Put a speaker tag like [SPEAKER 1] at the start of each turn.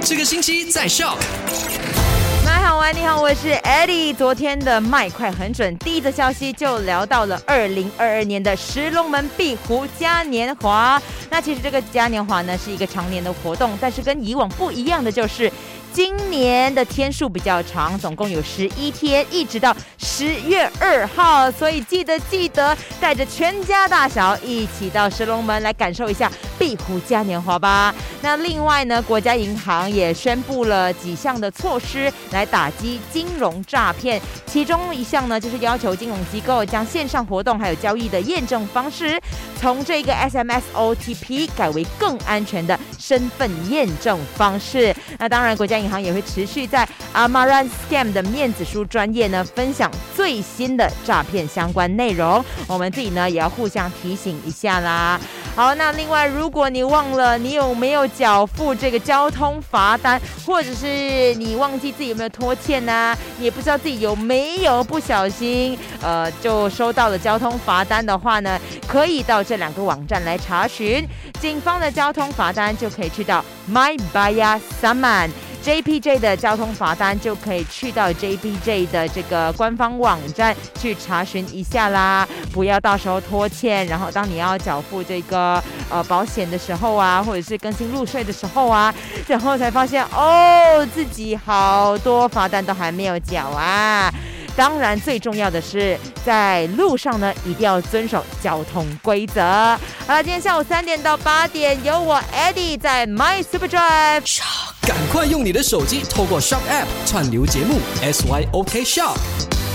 [SPEAKER 1] 这个星期在 Shock。
[SPEAKER 2] 麦好玩，你好，我是 Eddie。昨天的麦快很准，第一则消息就聊到了二零二二年的石龙门壁虎嘉年华。那其实这个嘉年华呢是一个常年的活动，但是跟以往不一样的就是。今年的天数比较长，总共有十一天，一直到十月二号，所以记得记得带着全家大小一起到石龙门来感受一下壁虎嘉年华吧。那另外呢，国家银行也宣布了几项的措施来打击金融诈骗，其中一项呢就是要求金融机构将线上活动还有交易的验证方式，从这个 SMS OTP 改为更安全的身份验证方式。那当然，国家银行也会持续在 Amaran Scam 的面子书专业呢分享最新的诈骗相关内容。我们自己呢也要互相提醒一下啦。好，那另外，如果你忘了你有没有缴付这个交通罚单，或者是你忘记自己有没有拖欠呢？也不知道自己有没有不小心呃就收到了交通罚单的话呢，可以到这两个网站来查询。警方的交通罚单就可以去到 My Baya Saman。JPJ 的交通罚单就可以去到 JPJ 的这个官方网站去查询一下啦，不要到时候拖欠，然后当你要缴付这个呃保险的时候啊，或者是更新入税的时候啊，然后才发现哦自己好多罚单都还没有缴啊。当然，最重要的是在路上呢，一定要遵守交通规则。好了，今天下午三点到八点，有我 Eddie 在 My Super Drive。
[SPEAKER 1] 赶快用你的手机透过 Shop App 串流节目 SYOK Shop。